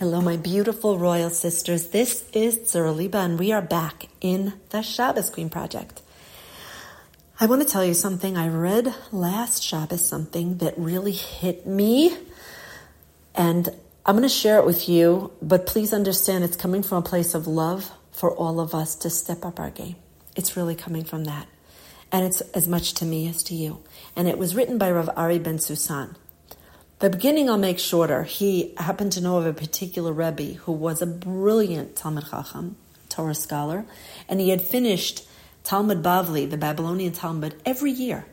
Hello, my beautiful royal sisters. This is Tzura and we are back in the Shabbos Queen Project. I want to tell you something. I read last Shabbos something that really hit me, and I'm going to share it with you, but please understand it's coming from a place of love for all of us to step up our game. It's really coming from that. And it's as much to me as to you. And it was written by Rav Ari Ben Susan. The beginning I'll make shorter. He happened to know of a particular Rebbe who was a brilliant Talmud Chacham, Torah scholar, and he had finished Talmud Bavli, the Babylonian Talmud, every year.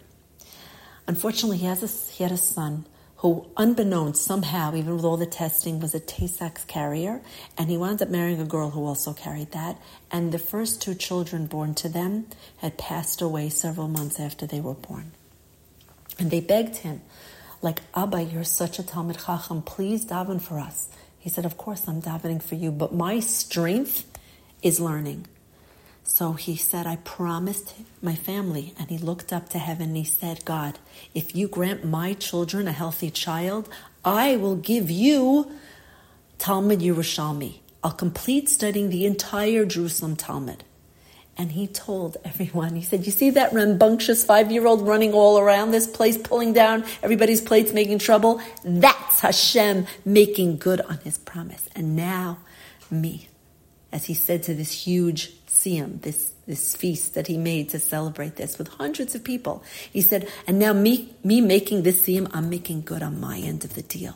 Unfortunately, he, has a, he had a son who, unbeknownst somehow, even with all the testing, was a Tay-Sachs carrier, and he wound up marrying a girl who also carried that. And the first two children born to them had passed away several months after they were born. And they begged him like, Abba, you're such a Talmud Chacham, please daven for us. He said, Of course, I'm davening for you, but my strength is learning. So he said, I promised my family. And he looked up to heaven and he said, God, if you grant my children a healthy child, I will give you Talmud Yerushalmi. I'll complete studying the entire Jerusalem Talmud. And he told everyone, he said, You see that rambunctious five year old running all around this place, pulling down everybody's plates, making trouble? That's Hashem making good on his promise. And now, me, as he said to this huge siyum, this, this feast that he made to celebrate this with hundreds of people, he said, And now, me, me making this siyum, I'm making good on my end of the deal.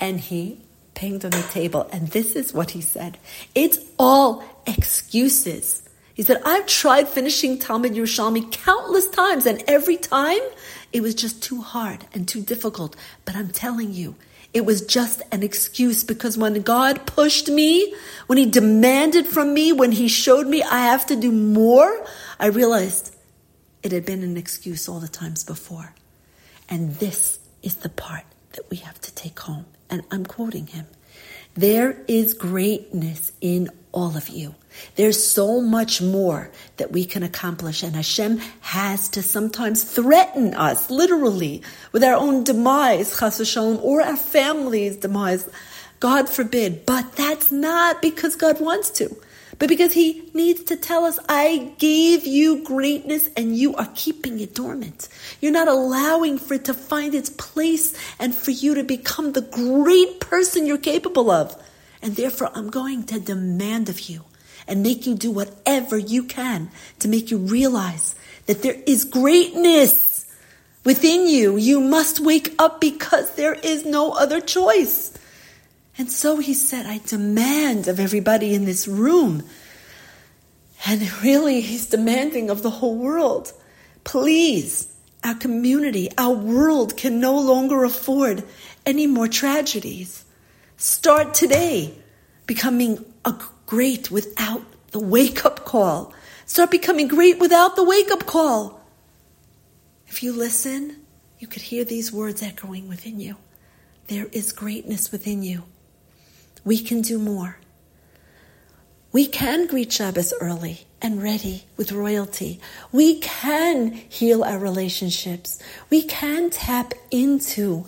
And he pinged on the table, and this is what he said It's all excuses. He said, I've tried finishing Talmud Yerushalmi countless times, and every time it was just too hard and too difficult. But I'm telling you, it was just an excuse because when God pushed me, when He demanded from me, when He showed me I have to do more, I realized it had been an excuse all the times before. And this is the part that we have to take home. And I'm quoting Him. There is greatness in all of you. There's so much more that we can accomplish, and Hashem has to sometimes threaten us, literally, with our own demise, chas v'shalom, or our family's demise. God forbid. But that's not because God wants to, but because He needs to tell us, I gave you greatness and you are keeping it dormant. You're not allowing for it to find its place and for you to become the great person you're capable of. And therefore, I'm going to demand of you and make you do whatever you can to make you realize that there is greatness within you. You must wake up because there is no other choice. And so he said, I demand of everybody in this room. And really, he's demanding of the whole world. Please, our community, our world can no longer afford any more tragedies. Start today becoming a great without the wake up call. Start becoming great without the wake up call. If you listen, you could hear these words echoing within you. There is greatness within you. We can do more. We can greet Shabbos early and ready with royalty. We can heal our relationships. We can tap into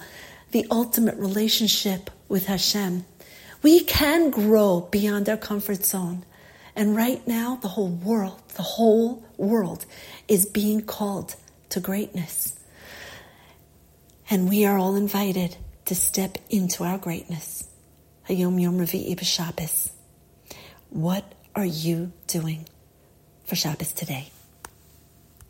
the ultimate relationship with Hashem. We can grow beyond our comfort zone. And right now, the whole world, the whole world is being called to greatness. And we are all invited to step into our greatness. Hayom Yom Revi'i B'Shabbos. What are you doing for Shabbos today?